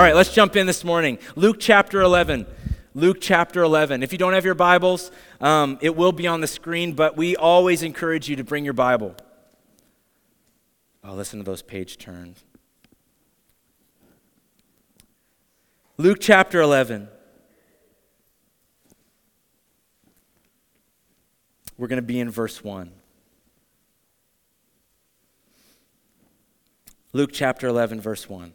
All right, let's jump in this morning. Luke chapter 11. Luke chapter 11. If you don't have your Bibles, um, it will be on the screen, but we always encourage you to bring your Bible. Oh, listen to those page turns. Luke chapter 11. We're going to be in verse 1. Luke chapter 11, verse 1.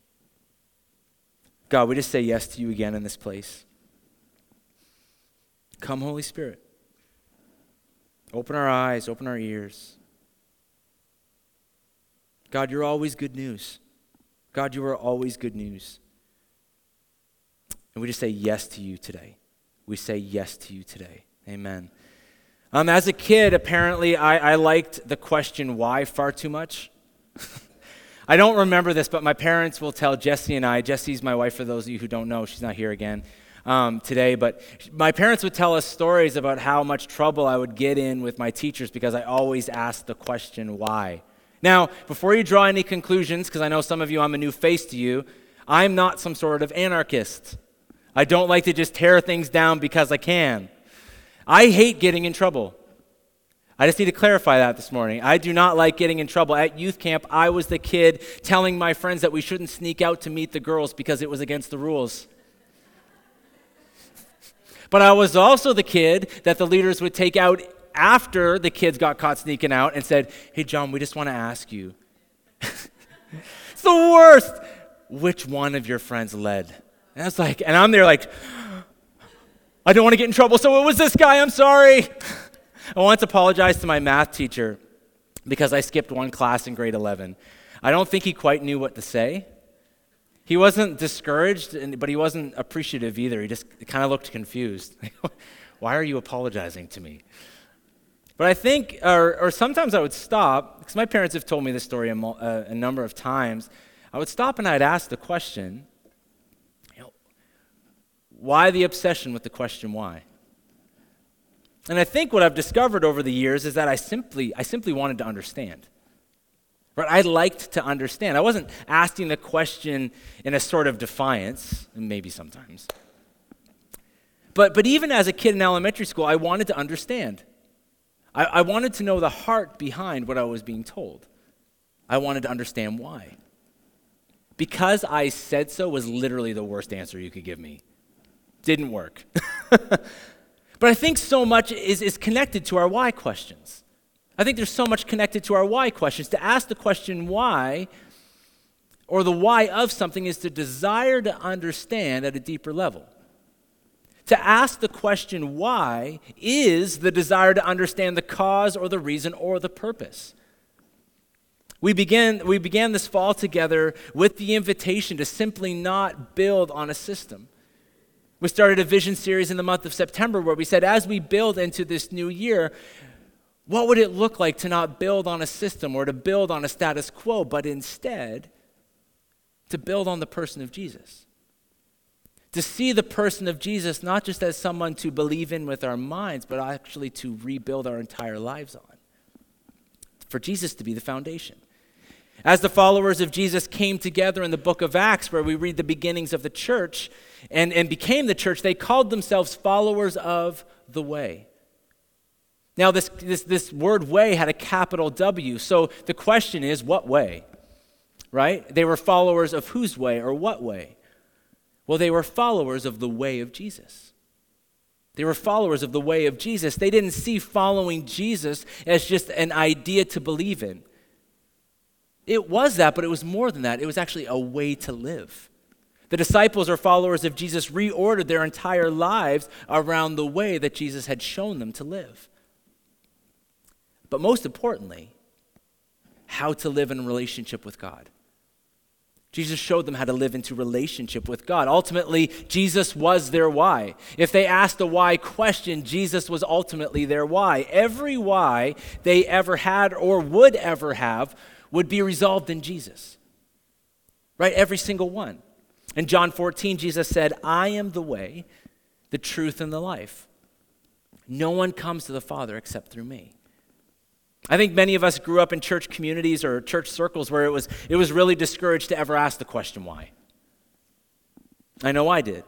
God, we just say yes to you again in this place. Come, Holy Spirit. Open our eyes, open our ears. God, you're always good news. God, you are always good news. And we just say yes to you today. We say yes to you today. Amen. Um, as a kid, apparently, I, I liked the question why far too much. I don't remember this, but my parents will tell Jesse and I, Jesse's my wife for those of you who don't know, she's not here again um, today, but my parents would tell us stories about how much trouble I would get in with my teachers because I always asked the question, why? Now, before you draw any conclusions, because I know some of you, I'm a new face to you, I'm not some sort of anarchist. I don't like to just tear things down because I can. I hate getting in trouble. I just need to clarify that this morning. I do not like getting in trouble. At youth camp, I was the kid telling my friends that we shouldn't sneak out to meet the girls because it was against the rules. But I was also the kid that the leaders would take out after the kids got caught sneaking out and said, Hey, John, we just want to ask you. it's the worst. Which one of your friends led? And I was like, and I'm there like, I don't want to get in trouble, so it was this guy, I'm sorry. I want to apologize to my math teacher because I skipped one class in grade 11. I don't think he quite knew what to say. He wasn't discouraged, but he wasn't appreciative either. He just kind of looked confused. Why are you apologizing to me? But I think, or, or sometimes I would stop, because my parents have told me this story a, a, uh, a number of times. I would stop and I'd ask the question, why the obsession with the question why? And I think what I've discovered over the years is that I simply, I simply wanted to understand. Right? I liked to understand. I wasn't asking the question in a sort of defiance, maybe sometimes. But, but even as a kid in elementary school, I wanted to understand. I, I wanted to know the heart behind what I was being told. I wanted to understand why. Because I said so was literally the worst answer you could give me. Didn't work. but I think so much is, is connected to our why questions. I think there's so much connected to our why questions. To ask the question why, or the why of something, is to desire to understand at a deeper level. To ask the question why is the desire to understand the cause or the reason or the purpose. We began, we began this fall together with the invitation to simply not build on a system. We started a vision series in the month of September where we said, as we build into this new year, what would it look like to not build on a system or to build on a status quo, but instead to build on the person of Jesus? to see the person of Jesus not just as someone to believe in with our minds, but actually to rebuild our entire lives on. For Jesus to be the foundation. As the followers of Jesus came together in the book of Acts, where we read the beginnings of the church and, and became the church, they called themselves followers of the way. Now, this, this, this word way had a capital W, so the question is what way? Right? They were followers of whose way or what way? Well, they were followers of the way of Jesus. They were followers of the way of Jesus. They didn't see following Jesus as just an idea to believe in. It was that, but it was more than that. It was actually a way to live. The disciples or followers of Jesus reordered their entire lives around the way that Jesus had shown them to live. But most importantly, how to live in relationship with God. Jesus showed them how to live into relationship with God. Ultimately, Jesus was their why. If they asked a why question, Jesus was ultimately their why. Every why they ever had or would ever have would be resolved in Jesus. Right? Every single one. In John 14, Jesus said, I am the way, the truth, and the life. No one comes to the Father except through me. I think many of us grew up in church communities or church circles where it was, it was really discouraged to ever ask the question, why? I know I did.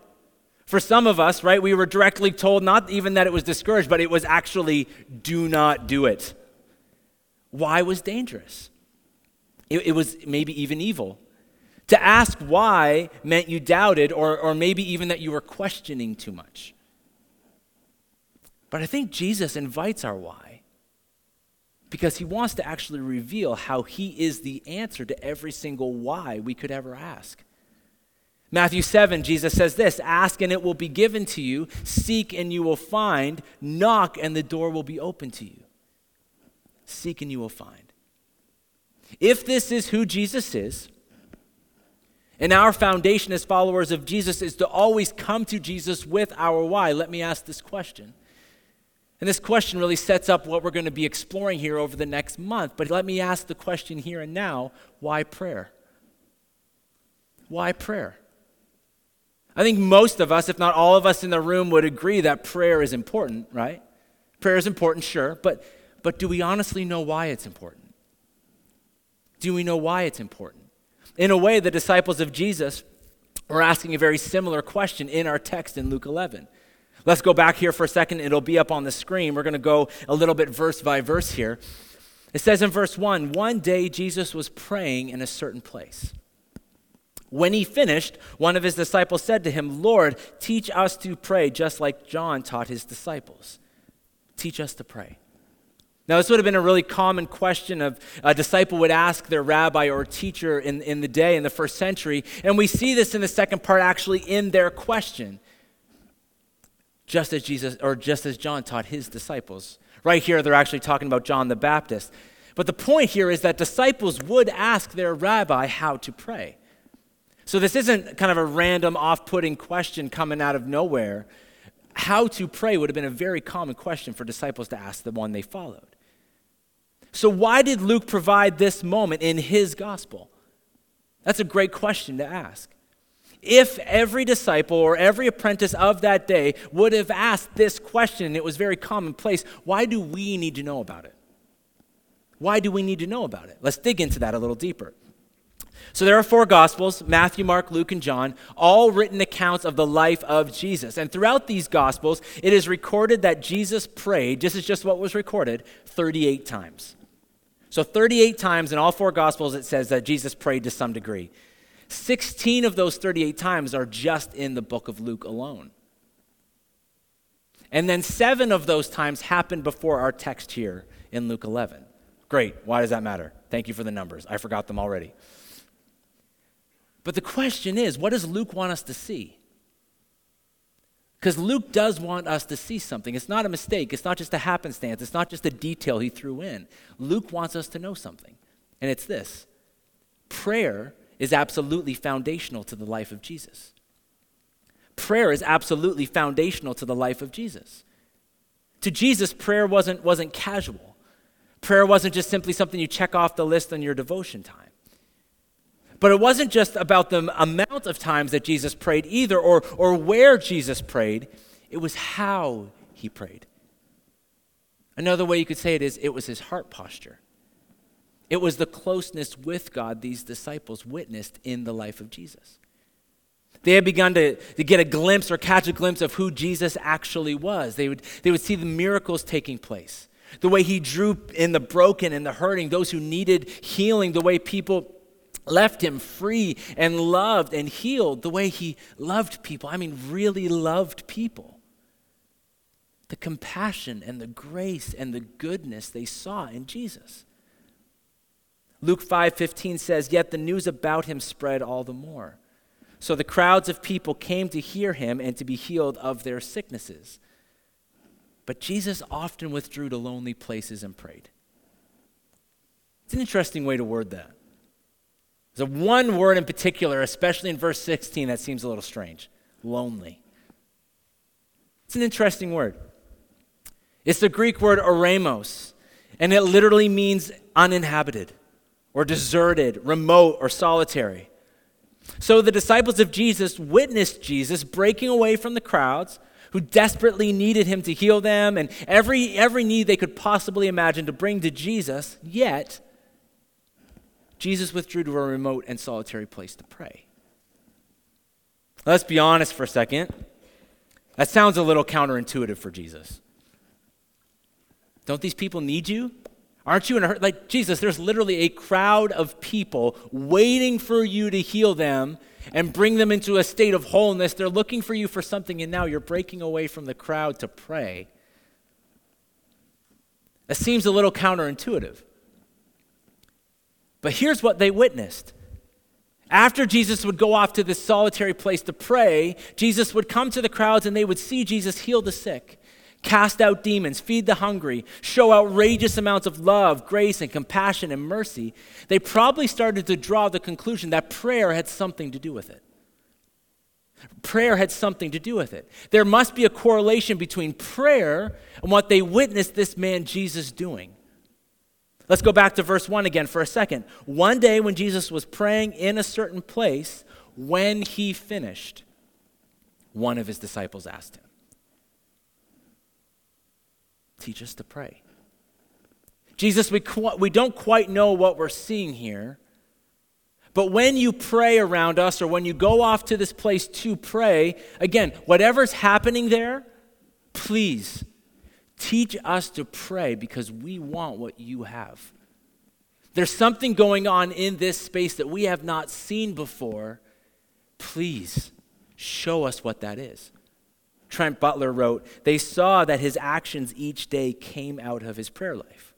For some of us, right, we were directly told not even that it was discouraged, but it was actually do not do it. Why was dangerous? It, it was maybe even evil. To ask why meant you doubted or, or maybe even that you were questioning too much. But I think Jesus invites our why because he wants to actually reveal how he is the answer to every single why we could ever ask. Matthew 7, Jesus says this Ask and it will be given to you, seek and you will find, knock and the door will be open to you. Seek and you will find. If this is who Jesus is, and our foundation as followers of Jesus is to always come to Jesus with our why, let me ask this question and this question really sets up what we're going to be exploring here over the next month. But let me ask the question here and now why prayer? Why prayer? I think most of us, if not all of us in the room, would agree that prayer is important, right? Prayer is important, sure, but, but do we honestly know why it's important? Do we know why it's important? In a way, the disciples of Jesus were asking a very similar question in our text in Luke 11. Let's go back here for a second. It'll be up on the screen. We're going to go a little bit verse by verse here. It says in verse 1 One day Jesus was praying in a certain place. When he finished, one of his disciples said to him, Lord, teach us to pray just like John taught his disciples. Teach us to pray. Now, this would have been a really common question of a disciple would ask their rabbi or teacher in, in the day, in the first century. And we see this in the second part actually in their question just as Jesus or just as John taught his disciples. Right here they're actually talking about John the Baptist. But the point here is that disciples would ask their rabbi how to pray. So this isn't kind of a random off-putting question coming out of nowhere. How to pray would have been a very common question for disciples to ask the one they followed. So why did Luke provide this moment in his gospel? That's a great question to ask if every disciple or every apprentice of that day would have asked this question, it was very commonplace, why do we need to know about it? Why do we need to know about it? Let's dig into that a little deeper. So there are four Gospels Matthew, Mark, Luke, and John, all written accounts of the life of Jesus. And throughout these Gospels, it is recorded that Jesus prayed, this is just what was recorded, 38 times. So 38 times in all four Gospels, it says that Jesus prayed to some degree. 16 of those 38 times are just in the book of Luke alone. And then seven of those times happened before our text here in Luke 11. Great. Why does that matter? Thank you for the numbers. I forgot them already. But the question is what does Luke want us to see? Because Luke does want us to see something. It's not a mistake. It's not just a happenstance. It's not just a detail he threw in. Luke wants us to know something. And it's this prayer is absolutely foundational to the life of Jesus. Prayer is absolutely foundational to the life of Jesus. To Jesus, prayer wasn't, wasn't casual. Prayer wasn't just simply something you check off the list on your devotion time. But it wasn't just about the amount of times that Jesus prayed either or, or where Jesus prayed, it was how he prayed. Another way you could say it is it was his heart posture. It was the closeness with God these disciples witnessed in the life of Jesus. They had begun to, to get a glimpse or catch a glimpse of who Jesus actually was. They would, they would see the miracles taking place, the way he drew in the broken and the hurting, those who needed healing, the way people left him free and loved and healed, the way he loved people. I mean, really loved people. The compassion and the grace and the goodness they saw in Jesus. Luke 5:15 says, "Yet the news about him spread all the more. So the crowds of people came to hear him and to be healed of their sicknesses." But Jesus often withdrew to lonely places and prayed. It's an interesting way to word that. There's a one word in particular, especially in verse 16, that seems a little strange lonely. It's an interesting word. It's the Greek word eremos, and it literally means uninhabited or deserted, remote, or solitary. So the disciples of Jesus witnessed Jesus breaking away from the crowds who desperately needed him to heal them and every, every need they could possibly imagine to bring to Jesus, yet Jesus withdrew to a remote and solitary place to pray. Let's be honest for a second. That sounds a little counterintuitive for Jesus. Don't these people need you? Aren't you in a hurry? Like, Jesus, there's literally a crowd of people waiting for you to heal them and bring them into a state of wholeness. They're looking for you for something, and now you're breaking away from the crowd to pray. That seems a little counterintuitive. But here's what they witnessed. After Jesus would go off to this solitary place to pray, Jesus would come to the crowds and they would see Jesus heal the sick cast out demons, feed the hungry, show outrageous amounts of love, grace, and compassion and mercy, they probably started to draw the conclusion that prayer had something to do with it. Prayer had something to do with it. There must be a correlation between prayer and what they witnessed this man Jesus doing. Let's go back to verse 1 again for a second. One day when Jesus was praying in a certain place, when he finished, one of his disciples asked him, Teach us to pray. Jesus, we, we don't quite know what we're seeing here, but when you pray around us or when you go off to this place to pray, again, whatever's happening there, please teach us to pray because we want what you have. There's something going on in this space that we have not seen before. Please show us what that is. Trent Butler wrote, they saw that his actions each day came out of his prayer life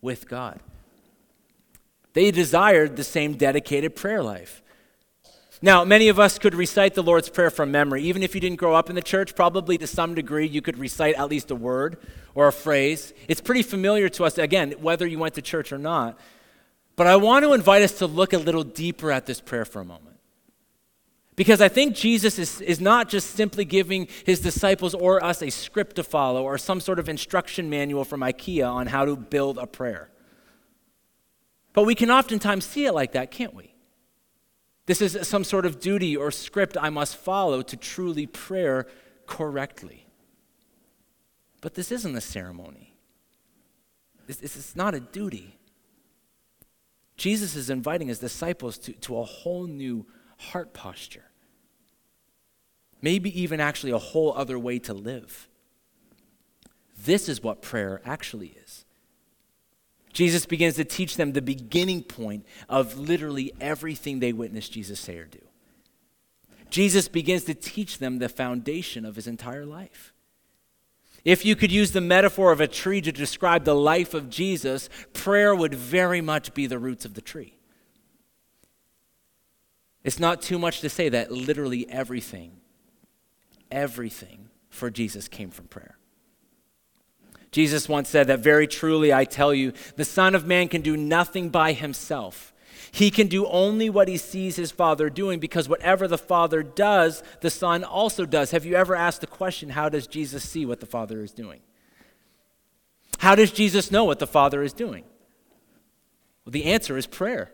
with God. They desired the same dedicated prayer life. Now, many of us could recite the Lord's Prayer from memory. Even if you didn't grow up in the church, probably to some degree you could recite at least a word or a phrase. It's pretty familiar to us, again, whether you went to church or not. But I want to invite us to look a little deeper at this prayer for a moment. Because I think Jesus is, is not just simply giving his disciples or us a script to follow or some sort of instruction manual from IKEA on how to build a prayer. But we can oftentimes see it like that, can't we? This is some sort of duty or script I must follow to truly prayer correctly. But this isn't a ceremony. This, this is not a duty. Jesus is inviting his disciples to, to a whole new heart posture. Maybe even actually a whole other way to live. This is what prayer actually is. Jesus begins to teach them the beginning point of literally everything they witnessed Jesus say or do. Jesus begins to teach them the foundation of his entire life. If you could use the metaphor of a tree to describe the life of Jesus, prayer would very much be the roots of the tree. It's not too much to say that literally everything, everything for Jesus came from prayer. Jesus once said that very truly I tell you, the Son of Man can do nothing by himself. He can do only what he sees his Father doing because whatever the Father does, the Son also does. Have you ever asked the question, how does Jesus see what the Father is doing? How does Jesus know what the Father is doing? Well, the answer is prayer.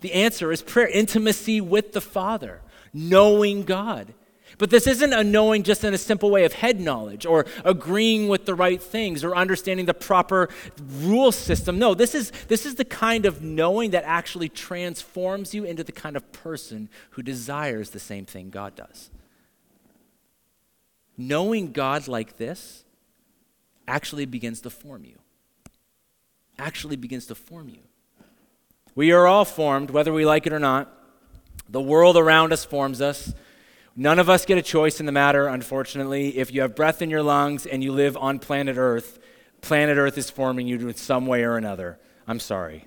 The answer is prayer, intimacy with the Father, knowing God. But this isn't a knowing just in a simple way of head knowledge or agreeing with the right things or understanding the proper rule system. No, this is, this is the kind of knowing that actually transforms you into the kind of person who desires the same thing God does. Knowing God like this actually begins to form you. Actually begins to form you. We are all formed, whether we like it or not. The world around us forms us. None of us get a choice in the matter, unfortunately. If you have breath in your lungs and you live on planet Earth, planet Earth is forming you in some way or another. I'm sorry.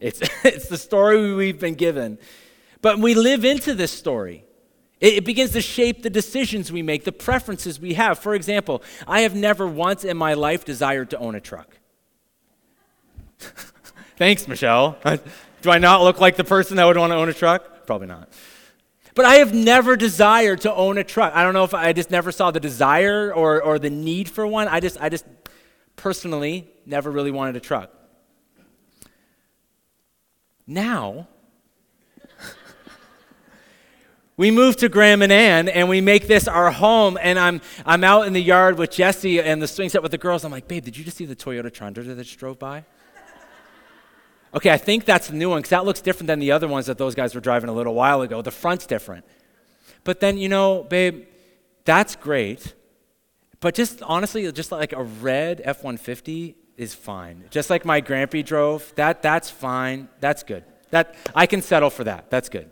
It's, it's the story we've been given. But we live into this story. It, begins to shape the decisions we make, the preferences we have. For example, I have never once in my life desired to own a truck. Thanks, Michelle. Do I not look like the person that would want to own a truck? Probably not. But I have never desired to own a truck. I don't know if I just never saw the desire or, or the need for one. I just, I just personally never really wanted a truck. Now, we move to Graham and Ann and we make this our home. And I'm, I'm out in the yard with Jesse and the swing set with the girls. I'm like, babe, did you just see the Toyota Tundra that just drove by? Okay, I think that's the new one because that looks different than the other ones that those guys were driving a little while ago. The front's different. But then, you know, babe, that's great. But just honestly, just like a red F 150 is fine. Just like my Grampy drove, that, that's fine. That's good. That, I can settle for that. That's good.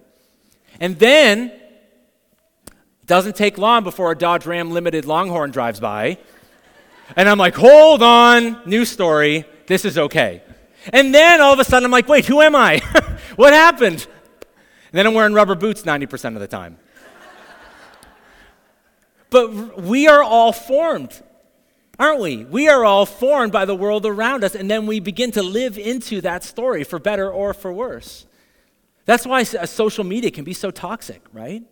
And then, doesn't take long before a Dodge Ram Limited Longhorn drives by. And I'm like, hold on, new story. This is okay. And then all of a sudden I'm like, wait, who am I? what happened? And then I'm wearing rubber boots 90% of the time. but we are all formed, aren't we? We are all formed by the world around us, and then we begin to live into that story for better or for worse. That's why uh, social media can be so toxic, right?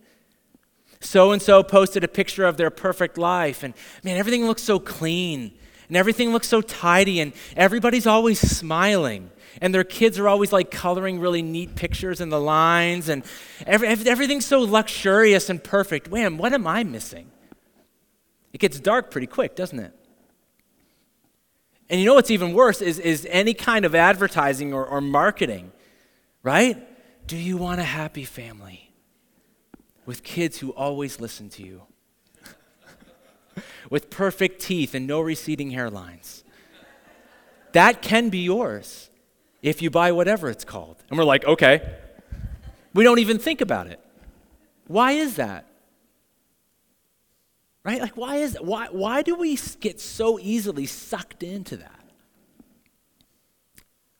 So and so posted a picture of their perfect life, and man, everything looks so clean and everything looks so tidy, and everybody's always smiling. And their kids are always like coloring really neat pictures in the lines, and every, everything's so luxurious and perfect. Wham, what am I missing? It gets dark pretty quick, doesn't it? And you know what's even worse is, is any kind of advertising or, or marketing, right? Do you want a happy family with kids who always listen to you? With perfect teeth and no receding hairlines. That can be yours if you buy whatever it's called. And we're like, okay. We don't even think about it. Why is that? Right? Like, why is that? Why, why do we get so easily sucked into that?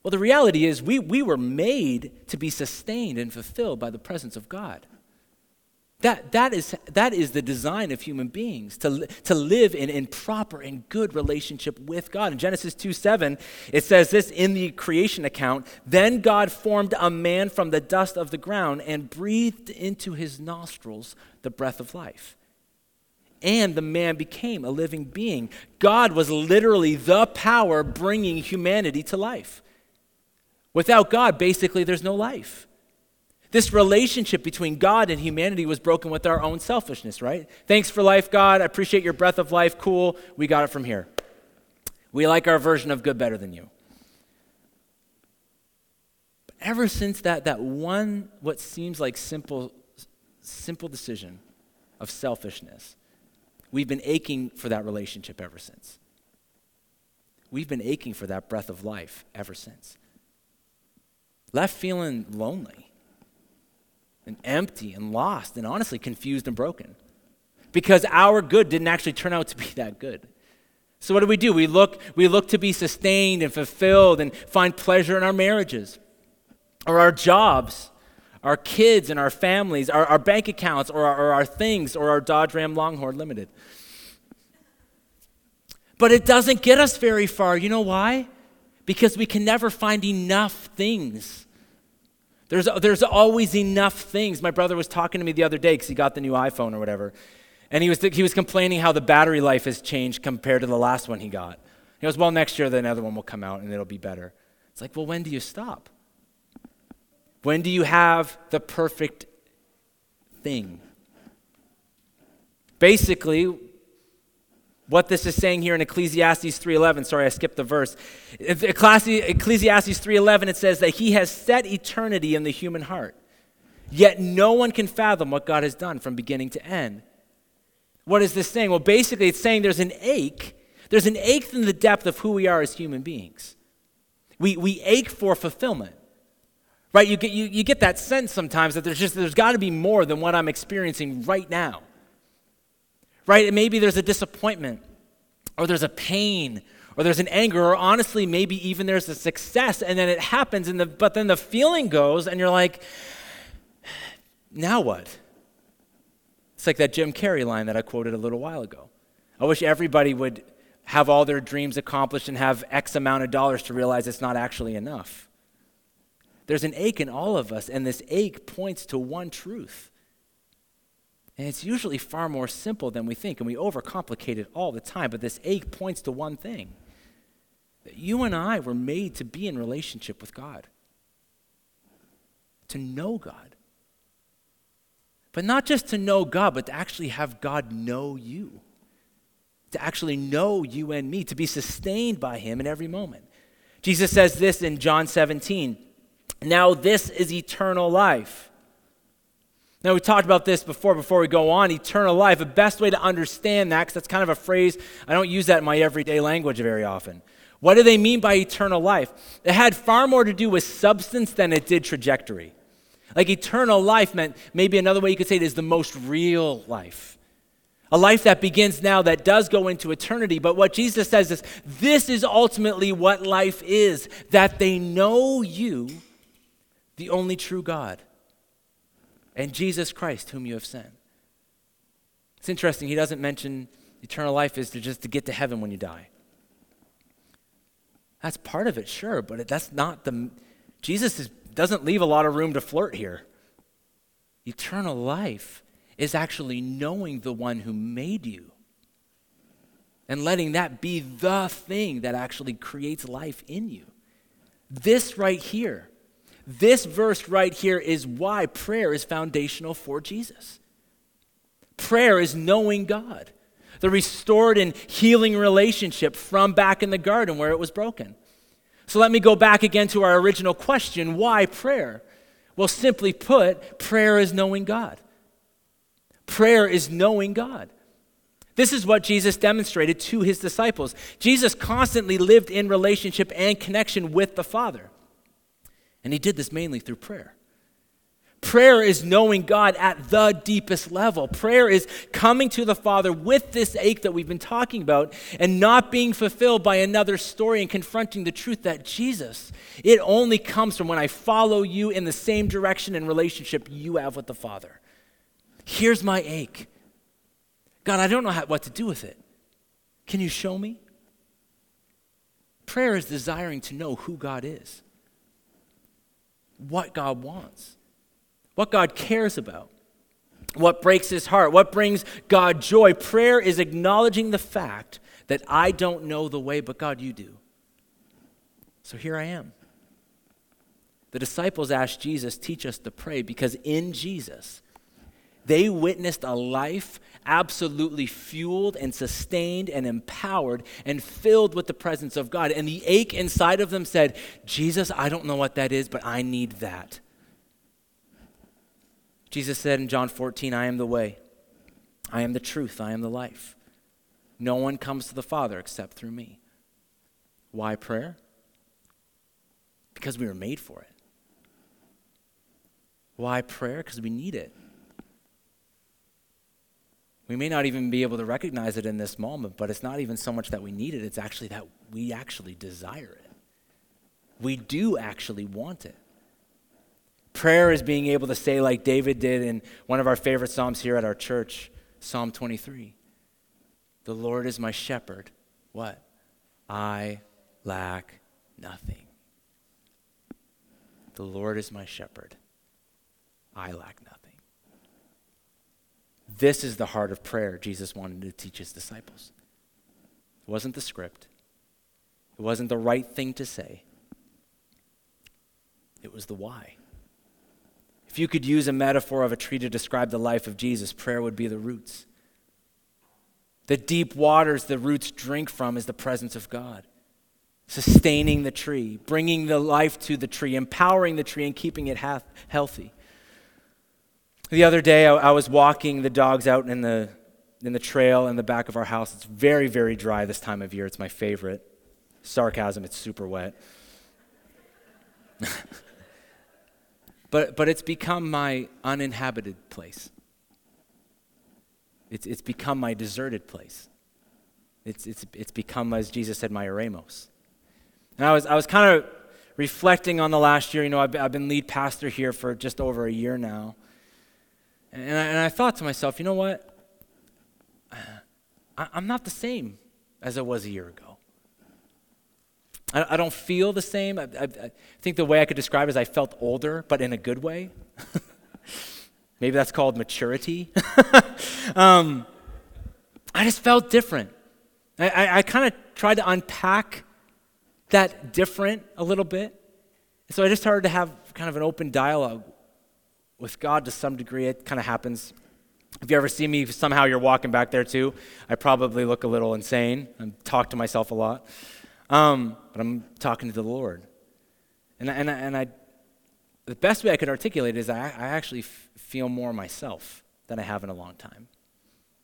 Well, the reality is we, we were made to be sustained and fulfilled by the presence of God. That, that, is, that is the design of human beings, to, to live in, in proper and good relationship with God. In Genesis 2 7, it says this in the creation account Then God formed a man from the dust of the ground and breathed into his nostrils the breath of life. And the man became a living being. God was literally the power bringing humanity to life. Without God, basically, there's no life. This relationship between God and humanity was broken with our own selfishness, right? Thanks for life, God. I appreciate your breath of life. Cool. We got it from here. We like our version of good better than you. But ever since that, that one, what seems like simple, simple decision of selfishness, we've been aching for that relationship ever since. We've been aching for that breath of life ever since. Left feeling lonely and empty and lost and honestly confused and broken because our good didn't actually turn out to be that good. So what do we do? We look, we look to be sustained and fulfilled and find pleasure in our marriages or our jobs, our kids and our families, our, our bank accounts or our, or our things or our Dodge Ram Longhorn Limited. But it doesn't get us very far. You know why? Because we can never find enough things there's, there's always enough things. My brother was talking to me the other day because he got the new iPhone or whatever. And he was, he was complaining how the battery life has changed compared to the last one he got. He goes, Well, next year the another one will come out and it'll be better. It's like, Well, when do you stop? When do you have the perfect thing? Basically, what this is saying here in Ecclesiastes 3:11, sorry I skipped the verse. Ecclesiastes 3:11 it says that he has set eternity in the human heart. Yet no one can fathom what God has done from beginning to end. What is this saying? Well, basically it's saying there's an ache. There's an ache in the depth of who we are as human beings. We, we ache for fulfillment. Right? You get, you, you get that sense sometimes that there's just there's got to be more than what I'm experiencing right now right? maybe there's a disappointment, or there's a pain, or there's an anger, or honestly, maybe even there's a success, and then it happens, and the, but then the feeling goes, and you're like, now what? It's like that Jim Carrey line that I quoted a little while ago. I wish everybody would have all their dreams accomplished and have X amount of dollars to realize it's not actually enough. There's an ache in all of us, and this ache points to one truth. And it's usually far more simple than we think, and we overcomplicate it all the time. But this ache points to one thing that you and I were made to be in relationship with God, to know God. But not just to know God, but to actually have God know you, to actually know you and me, to be sustained by Him in every moment. Jesus says this in John 17 Now this is eternal life now, we talked about this before, before we go on eternal life. The best way to understand that, because that's kind of a phrase, I don't use that in my everyday language very often. What do they mean by eternal life? It had far more to do with substance than it did trajectory. Like eternal life meant, maybe another way you could say it is the most real life. A life that begins now that does go into eternity. But what Jesus says is this is ultimately what life is that they know you, the only true God and Jesus Christ, whom you have sent. It's interesting, he doesn't mention eternal life is to just to get to heaven when you die. That's part of it, sure, but that's not the. Jesus is, doesn't leave a lot of room to flirt here. Eternal life is actually knowing the one who made you and letting that be the thing that actually creates life in you. This right here this verse right here is why prayer is foundational for Jesus. Prayer is knowing God, the restored and healing relationship from back in the garden where it was broken. So let me go back again to our original question why prayer? Well, simply put, prayer is knowing God. Prayer is knowing God. This is what Jesus demonstrated to his disciples. Jesus constantly lived in relationship and connection with the Father. And he did this mainly through prayer. Prayer is knowing God at the deepest level. Prayer is coming to the Father with this ache that we've been talking about and not being fulfilled by another story and confronting the truth that Jesus, it only comes from when I follow you in the same direction and relationship you have with the Father. Here's my ache. God, I don't know how, what to do with it. Can you show me? Prayer is desiring to know who God is what God wants, what God cares about, what breaks his heart, what brings God joy. Prayer is acknowledging the fact that I don't know the way, but God, you do. So here I am. The disciples asked Jesus, Teach us to pray, because in Jesus, they witnessed a life absolutely fueled and sustained and empowered and filled with the presence of God. And the ache inside of them said, Jesus, I don't know what that is, but I need that. Jesus said in John 14, I am the way, I am the truth, I am the life. No one comes to the Father except through me. Why prayer? Because we were made for it. Why prayer? Because we need it. We may not even be able to recognize it in this moment, but it's not even so much that we need it, it's actually that we actually desire it. We do actually want it. Prayer is being able to say, like David did in one of our favorite Psalms here at our church, Psalm 23 The Lord is my shepherd. What? I lack nothing. The Lord is my shepherd. I lack nothing. This is the heart of prayer Jesus wanted to teach his disciples. It wasn't the script, it wasn't the right thing to say, it was the why. If you could use a metaphor of a tree to describe the life of Jesus, prayer would be the roots. The deep waters the roots drink from is the presence of God, sustaining the tree, bringing the life to the tree, empowering the tree, and keeping it healthy. The other day, I, I was walking the dogs out in the, in the trail in the back of our house. It's very, very dry this time of year. It's my favorite. Sarcasm, it's super wet. but, but it's become my uninhabited place. It's, it's become my deserted place. It's, it's, it's become, as Jesus said, my eremos. And I was, I was kind of reflecting on the last year. You know, I've, I've been lead pastor here for just over a year now. And I, and I thought to myself, you know what? I, I'm not the same as I was a year ago. I, I don't feel the same. I, I, I, think the way I could describe it is I felt older, but in a good way. Maybe that's called maturity. um, I just felt different. I, I, I kind of tried to unpack that different a little bit. So I just started to have kind of an open dialogue with God to some degree. It kind of happens. If you ever see me, somehow you're walking back there too. I probably look a little insane. I talk to myself a lot. Um, but I'm talking to the Lord. And, and, and I, the best way I could articulate it is I, I actually f- feel more myself than I have in a long time.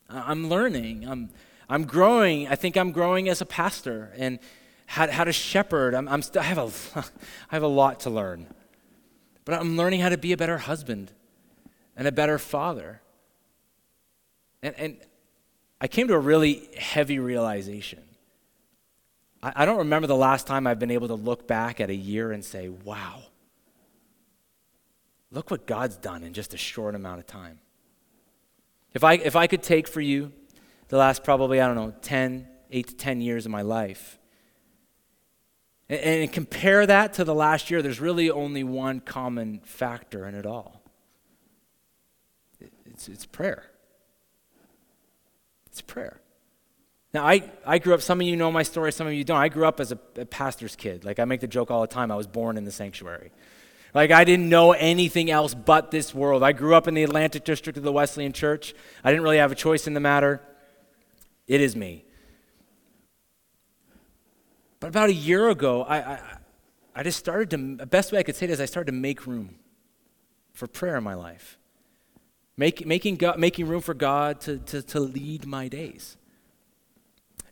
I'm learning. I'm, I'm growing. I think I'm growing as a pastor and how, how to shepherd. I'm, I'm st- I, have a, I have a lot to learn. But I'm learning how to be a better husband and a better father. And, and I came to a really heavy realization. I, I don't remember the last time I've been able to look back at a year and say, wow, look what God's done in just a short amount of time. If I, if I could take for you the last probably, I don't know, 10, 8 to 10 years of my life, and, and compare that to the last year, there's really only one common factor in it all it's, it's prayer. It's prayer. Now, I, I grew up, some of you know my story, some of you don't. I grew up as a, a, pastor's kid. Like, I make the joke all the time I was born in the sanctuary. Like, I didn't know anything else but this world. I grew up in the Atlantic District of the Wesleyan Church. I didn't really have a choice in the matter. It is me. But about a year ago, I, I, I just started to, the best way I could say it is I started to make room for prayer in my life. Make, making, God, making room for God to, to, to lead my days.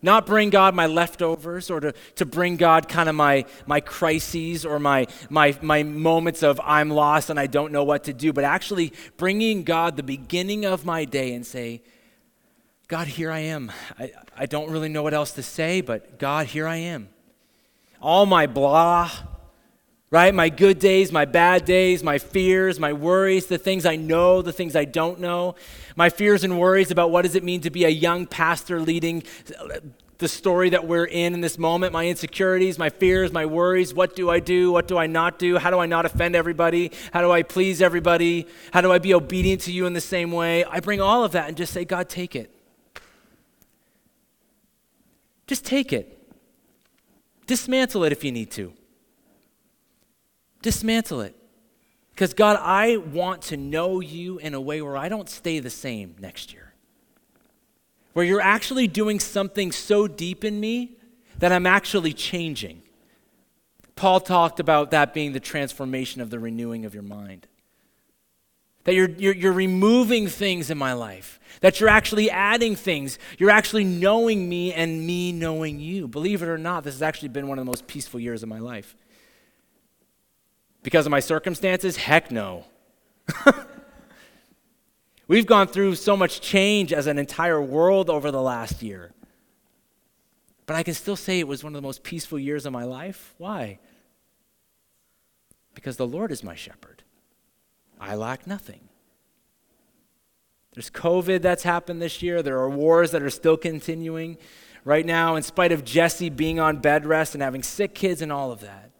Not bring God my leftovers or to, to bring God kind of my, my crises or my, my, my moments of I'm lost and I don't know what to do, but actually bringing God the beginning of my day and say, God, here I am. I, I don't really know what else to say, but God, here I am. All my blah, right? My good days, my bad days, my fears, my worries, the things I know, the things I don't know, my fears and worries about what does it mean to be a young pastor leading the story that we're in in this moment, my insecurities, my fears, my worries, what do I do, what do I not do, how do I not offend everybody, how do I please everybody, how do I be obedient to you in the same way? I bring all of that and just say, God, take it. Just take it. Dismantle it if you need to. Dismantle it. Because, God, I want to know you in a way where I don't stay the same next year. Where you're actually doing something so deep in me that I'm actually changing. Paul talked about that being the transformation of the renewing of your mind. That you're, you're, you're, removing things in my life, that you're actually adding things. You're actually knowing me and me knowing you. Believe it or not, this has actually been one of the most peaceful years of my life. Because of my circumstances? Heck no. We've gone through so much change as an entire world over the last year. But I can still say it was one of the most peaceful years of my life. Why? Because the Lord is my shepherd. I lack nothing. There's COVID that's happened this year. There are wars that are still continuing right now, in spite of Jesse being on bed rest and having sick kids and all of that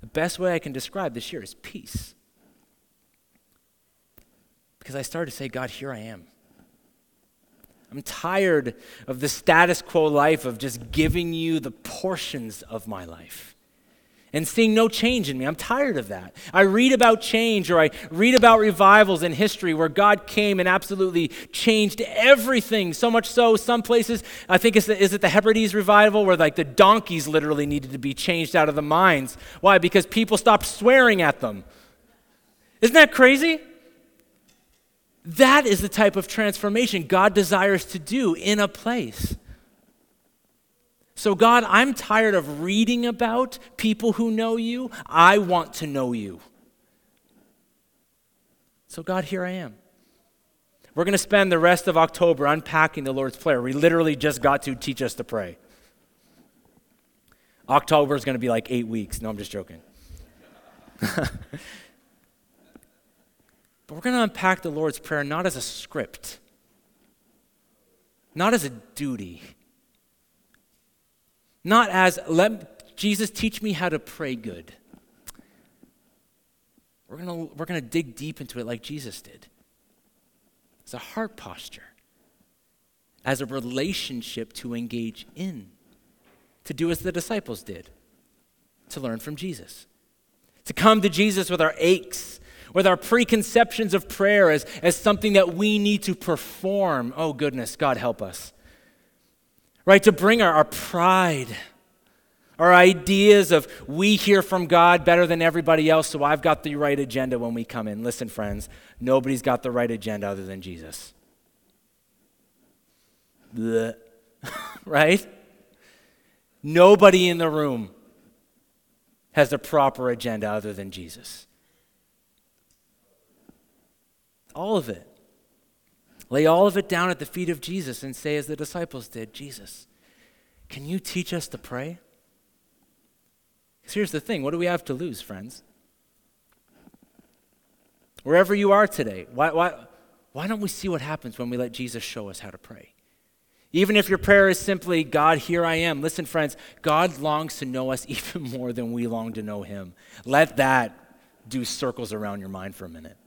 The best way I can describe this year is peace. Because I started to say, God, here I am. I'm tired of the status quo life of just giving you the portions of my life and seeing no change in me. I'm tired of that. I read about change or I read about revivals in history where God came and absolutely changed everything. So much so, some places, I think it's the, is it the Hebrides revival where like the donkeys literally needed to be changed out of the mines. Why? Because people stopped swearing at them. Isn't that crazy? That is the type of transformation God desires to do in a place. So, God, I'm tired of reading about people who know you. I want to know you. So, God, here I am. We're going to spend the rest of October unpacking the Lord's Prayer. We literally just got to teach us to pray. October is going to be like eight weeks. No, I'm just joking. but we're going to unpack the Lord's Prayer not as a script, not as a duty not as let Jesus, teach me how to pray good. We're going we're going to dig deep into it like Jesus did. It's a heart posture, as a relationship to engage in, to do as the disciples did, to learn from Jesus, to come to Jesus with our aches, with our preconceptions of prayer as, as something that we need to perform. Oh, goodness, God help us. Right? To bring our, our pride, our ideas of we hear from God better than everybody else, so I've got the right agenda when we come in. Listen, friends, nobody's got the right agenda other than Jesus. right? Nobody in the room has a proper agenda other than Jesus. All of it. Lay all of it down at the feet of Jesus and say, as the disciples did, Jesus, can you teach us to pray? Because here's the thing what do we have to lose, friends? Wherever you are today, why, why, why don't we see what happens when we let Jesus show us how to pray? Even if your prayer is simply, God, here I am. Listen, friends, God longs to know us even more than we long to know him. Let that do circles around your mind for a minute.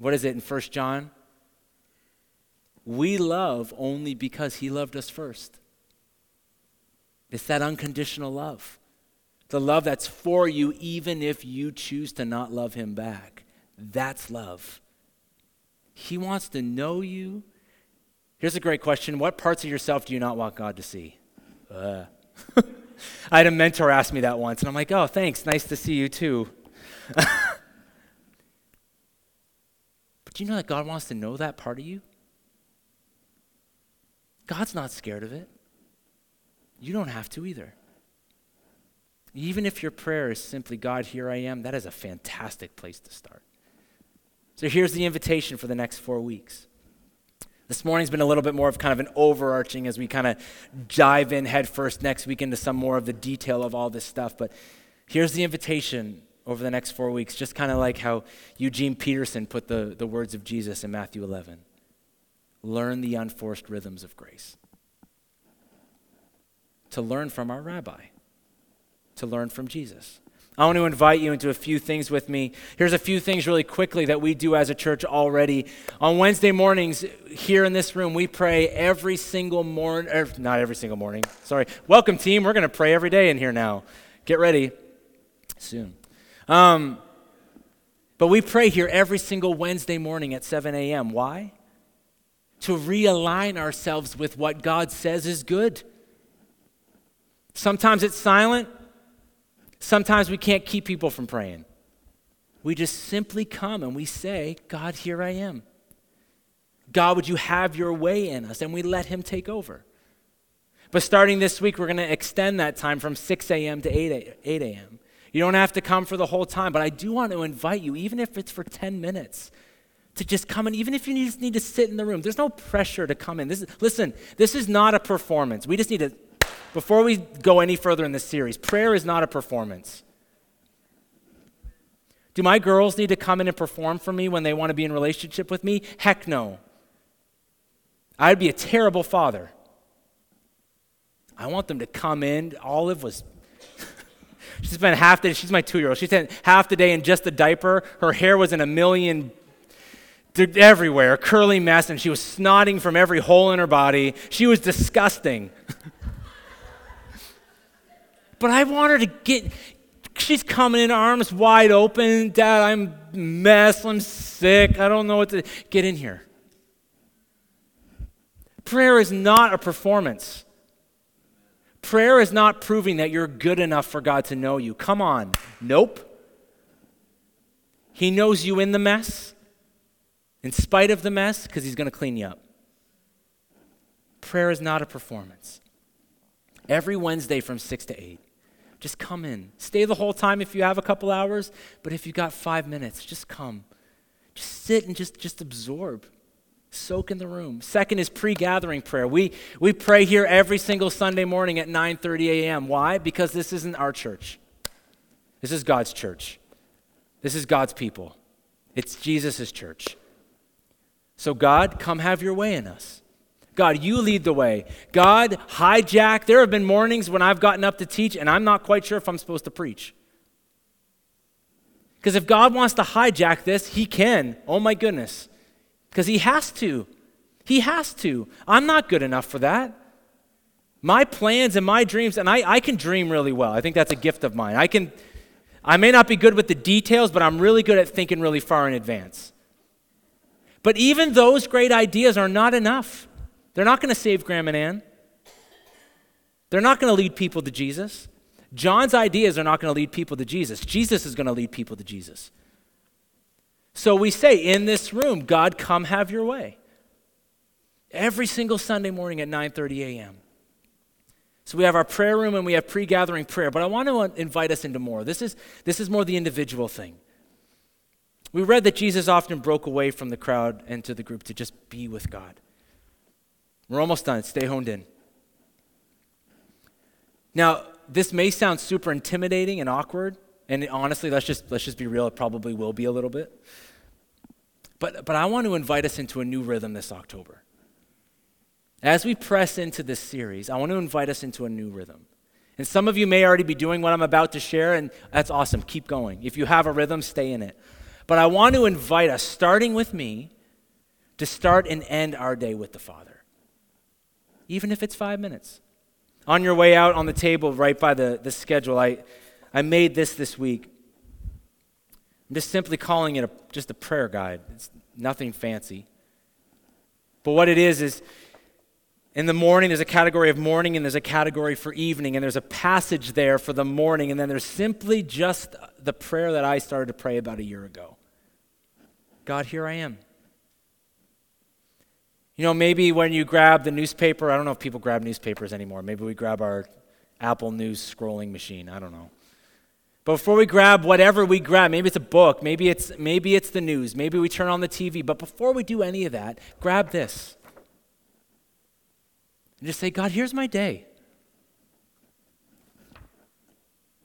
What is it in 1 John? We love only because he loved us first. It's that unconditional love. The love that's for you, even if you choose to not love him back. That's love. He wants to know you Here's a great question What parts of yourself do you not want God to see? Uh. I had a mentor ask me that once, and I'm like, oh, thanks. Nice to see you too. do you know that God wants to know that part of you? God's not scared of it. You don't have to either. Even if your prayer is simply, God, here I am, that is a fantastic place to start. So here's the invitation for the next four weeks. This morning's been a little bit more of kind of an overarching as we kind of dive in headfirst next week into some more of the detail of all this stuff. But here's the invitation over the next four weeks, just kind of like how Eugene Peterson put the, the words of Jesus in Matthew 11 learn the unforced rhythms of grace. To learn from our rabbi, to learn from Jesus. I want to invite you into a few things with me. Here's a few things really quickly that we do as a church already. On Wednesday mornings here in this room, we pray every single morning, er, not every single morning, sorry. Welcome, team. We're going to pray every day in here now. Get ready soon. Um, but we pray here every single Wednesday morning at 7 a.m. Why? To realign ourselves with what God says is good. Sometimes it's silent, Sometimes we can't keep people from praying. We just simply come and we say, God, here I am. God, would you have your way in us? And we let Him take over. But starting this week, we're going to extend that time from 6 a.m. to 8 a.m. You don't have to come for the whole time, but I do want to invite you, even if it's for 10 minutes, to just come in, even if you just need to sit in the room. There's no pressure to come in. This is, listen, this is not a performance. We just need to before we go any further in this series, prayer is not a performance. Do my girls need to come in and perform for me when they want to be in relationship with me? Heck no. I'd be a terrible father. I want them to come in. Olive was she spent half the day, she's my two-year-old. She spent half the day in just a diaper. Her hair was in a million everywhere, curly mess, and she was snotting from every hole in her body. She was disgusting. But I want her to get, she's coming in arms wide open. Dad, I'm mess. I'm sick. I don't know what to get in here. Prayer is not a performance. Prayer is not proving that you're good enough for God to know you. Come on. Nope. He knows you in the mess, in spite of the mess, because He's going to clean you up. Prayer is not a performance. Every Wednesday from 6 to 8, just come in. Stay the whole time if you have a couple hours, but if you got five minutes, just come. Just sit and just, just absorb. Soak in the room. Second is pre-gathering prayer. We, we pray here every single Sunday morning at 9:30 a.m. Why? Because this isn't our church. This is God's church. This is God's people. It's Jesus' church. So God, come have your way in us. God, you lead the way. God, hijack. There have been mornings when I've gotten up to teach and I'm not quite sure if I'm supposed to preach. Because if God wants to hijack this, He can. Oh my goodness. Because He has to. He has to. I'm not good enough for that. My plans and my dreams, and I, I can dream really well. I think that's a gift of mine. I can, I may not be good with the details, but I'm really good at thinking really far in advance. But even those great ideas are not enough. They're not going to save Graham and Ann. They're not going to lead people to Jesus. John's ideas are not going to lead people to Jesus. Jesus is going to lead people to Jesus. So we say in this room, God, come have your way. Every single Sunday morning at 9:30 a.m. So we have our prayer room and we have pre-gathering prayer, but I want to invite us into more. This is this is more the individual thing. We read that Jesus often broke away from the crowd and to the group to just be with God. We're almost done. Stay honed in. Now, this may sound super intimidating and awkward, and honestly, let's just let's just be real, it probably will be a little bit. But but I want to invite us into a new rhythm this October. As we press into this series, I want to invite us into a new rhythm. And some of you may already be doing what I'm about to share, and that's awesome. Keep going. If you have a rhythm, stay in it. But I want to invite us, starting with me, to start and end our day with the Father, even if it's five minutes. On your way out on the table, right by the, the schedule, I, I made this this week. I'm just simply calling it a, just a prayer guide. It's nothing fancy. But what it is, is in the morning, there's a category of morning and there's a category for evening, and there's a passage there for the morning, and then there's simply just the prayer that I started to pray about a year ago God, here I am. You know, maybe when you grab the newspaper, I don't know if people grab newspapers anymore. Maybe we grab our Apple News scrolling machine. I don't know. But before we grab whatever we grab, maybe it's a book, maybe it's, maybe it's the news, maybe we turn on the TV. But before we do any of that, grab this. And just say, God, here's my day.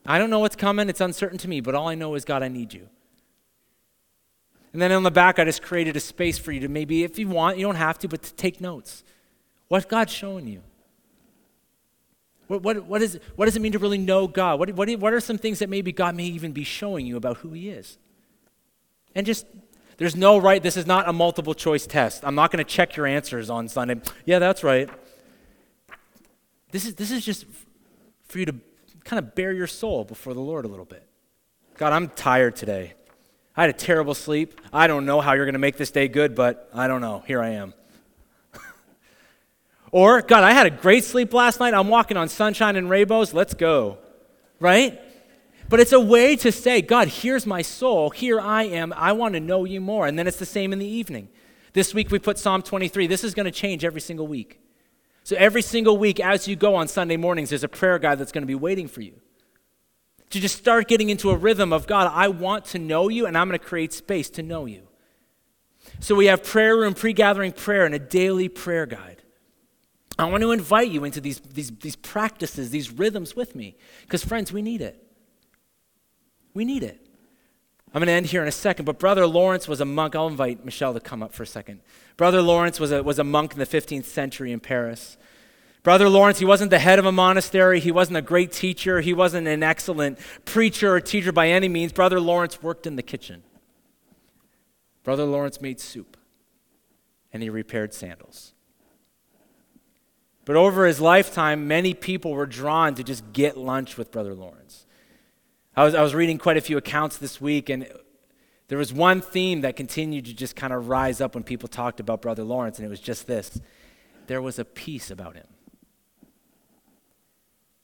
I don't know what's coming, it's uncertain to me, but all I know is, God, I need you. And then on the back, I just created a space for you to maybe, if you want, you don't have to, but to take notes. What God's showing you. What, what, what, is, what does it mean to really know God? What, what, what are some things that maybe God may even be showing you about who He is? And just, there's no right, this is not a multiple choice test. I'm not going to check your answers on Sunday. Yeah, that's right. This is, this is just for you to kind of bare your soul before the Lord a little bit. God, I'm tired today. I had a terrible sleep. I don't know how you're going to make this day good, but I don't know. Here I am. Or, God, I had a great sleep last night. I'm walking on sunshine and rainbows. Let's go. Right? But it's a way to say, God, here's my soul. Here I am. I want to know you more. And then it's the same in the evening. This week we put Psalm 23. This is going to change every single week. So every single week, as you go on Sunday mornings, there's a prayer guide that's going to be waiting for you. To just start getting into a rhythm of God, I want to know you, and I'm going to create space to know you. So we have prayer room, pre gathering prayer, and a daily prayer guide. I want to invite you into these, these, these practices, these rhythms with me, because, friends, we need it. We need it. I'm going to end here in a second, but Brother Lawrence was a monk. I'll invite Michelle to come up for a second. Brother Lawrence was a, was a monk in the 15th century in Paris. Brother Lawrence, he wasn't the head of a monastery. He wasn't a great teacher. He wasn't an excellent preacher or teacher by any means. Brother Lawrence worked in the kitchen. Brother Lawrence made soup and he repaired sandals. But over his lifetime, many people were drawn to just get lunch with Brother Lawrence. I was, I was reading quite a few accounts this week, and there was one theme that continued to just kind of rise up when people talked about Brother Lawrence, and it was just this there was a peace about him.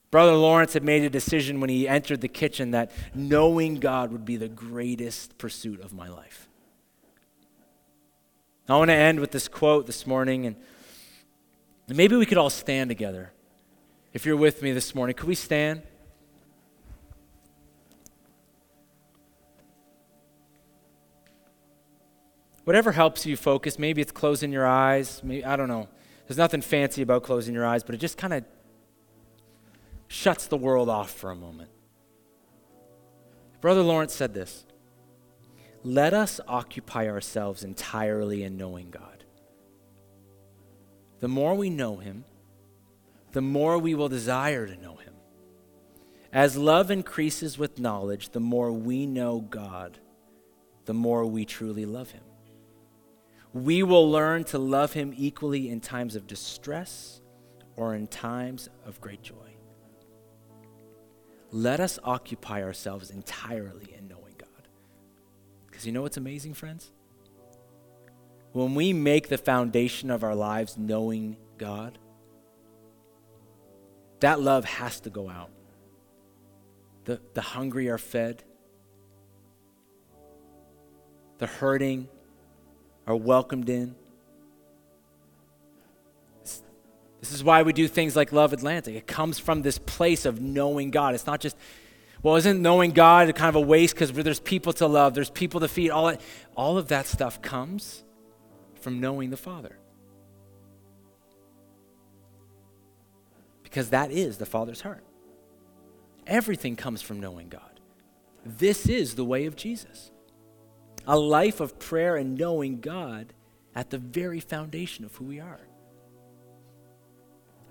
Brother Lawrence had made a decision when he entered the kitchen that knowing God would be the greatest pursuit of my life. I want to end with this quote this morning, and maybe we could all stand together. If you're with me this morning, could we stand? Whatever helps you focus, maybe it's closing your eyes. Maybe, I don't know. There's nothing fancy about closing your eyes, but it just kind of shuts the world off for a moment. Brother Lawrence said this Let us occupy ourselves entirely in knowing God. The more we know him, the more we will desire to know him. As love increases with knowledge, the more we know God, the more we truly love him. We will learn to love him equally in times of distress or in times of great joy. Let us occupy ourselves entirely in knowing God. Because you know what's amazing, friends? When we make the foundation of our lives knowing God, that love has to go out. The, the hungry are fed, the hurting are welcomed in. This is why we do things like Love Atlantic. It comes from this place of knowing God. It's not just, well, isn't knowing God kind of a waste because there's people to love, there's people to feed, all, that, all of that stuff comes from knowing the Father. Because that is the Father's heart. Everything comes from knowing God. This is the way of Jesus. A life of prayer and knowing God at the very foundation of who we are.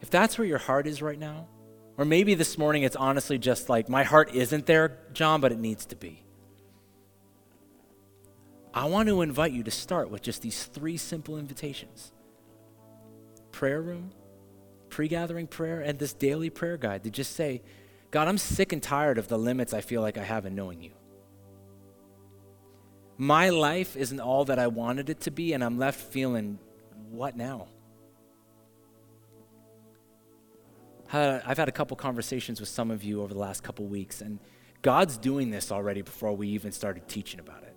If that's where your heart is right now, or maybe this morning it's honestly just like, my heart isn't there, John, but it needs to be. I want to invite you to start with just these three simple invitations prayer room, pre gathering prayer, and this daily prayer guide to just say, God, I'm sick and tired of the limits I feel like I have in knowing you. My life isn't all that I wanted it to be, and I'm left feeling, what now? I've had a couple conversations with some of you over the last couple weeks, and God's doing this already before we even started teaching about it.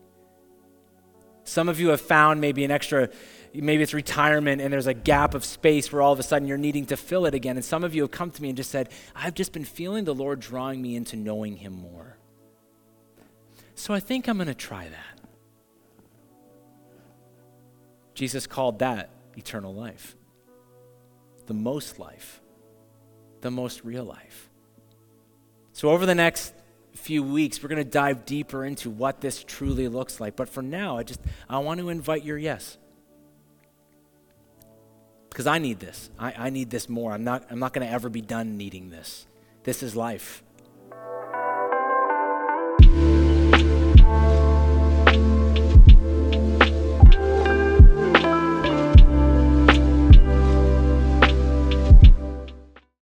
Some of you have found maybe an extra, maybe it's retirement and there's a gap of space where all of a sudden you're needing to fill it again. And some of you have come to me and just said, I've just been feeling the Lord drawing me into knowing Him more. So I think I'm going to try that. Jesus called that eternal life, the most life the most real life. So, over the next few weeks, we're going to dive deeper into what this truly looks like. But for now, I just I want to invite your yes. Because I need this. I, I need this more. I'm not, I'm not going to ever be done needing this. This is life.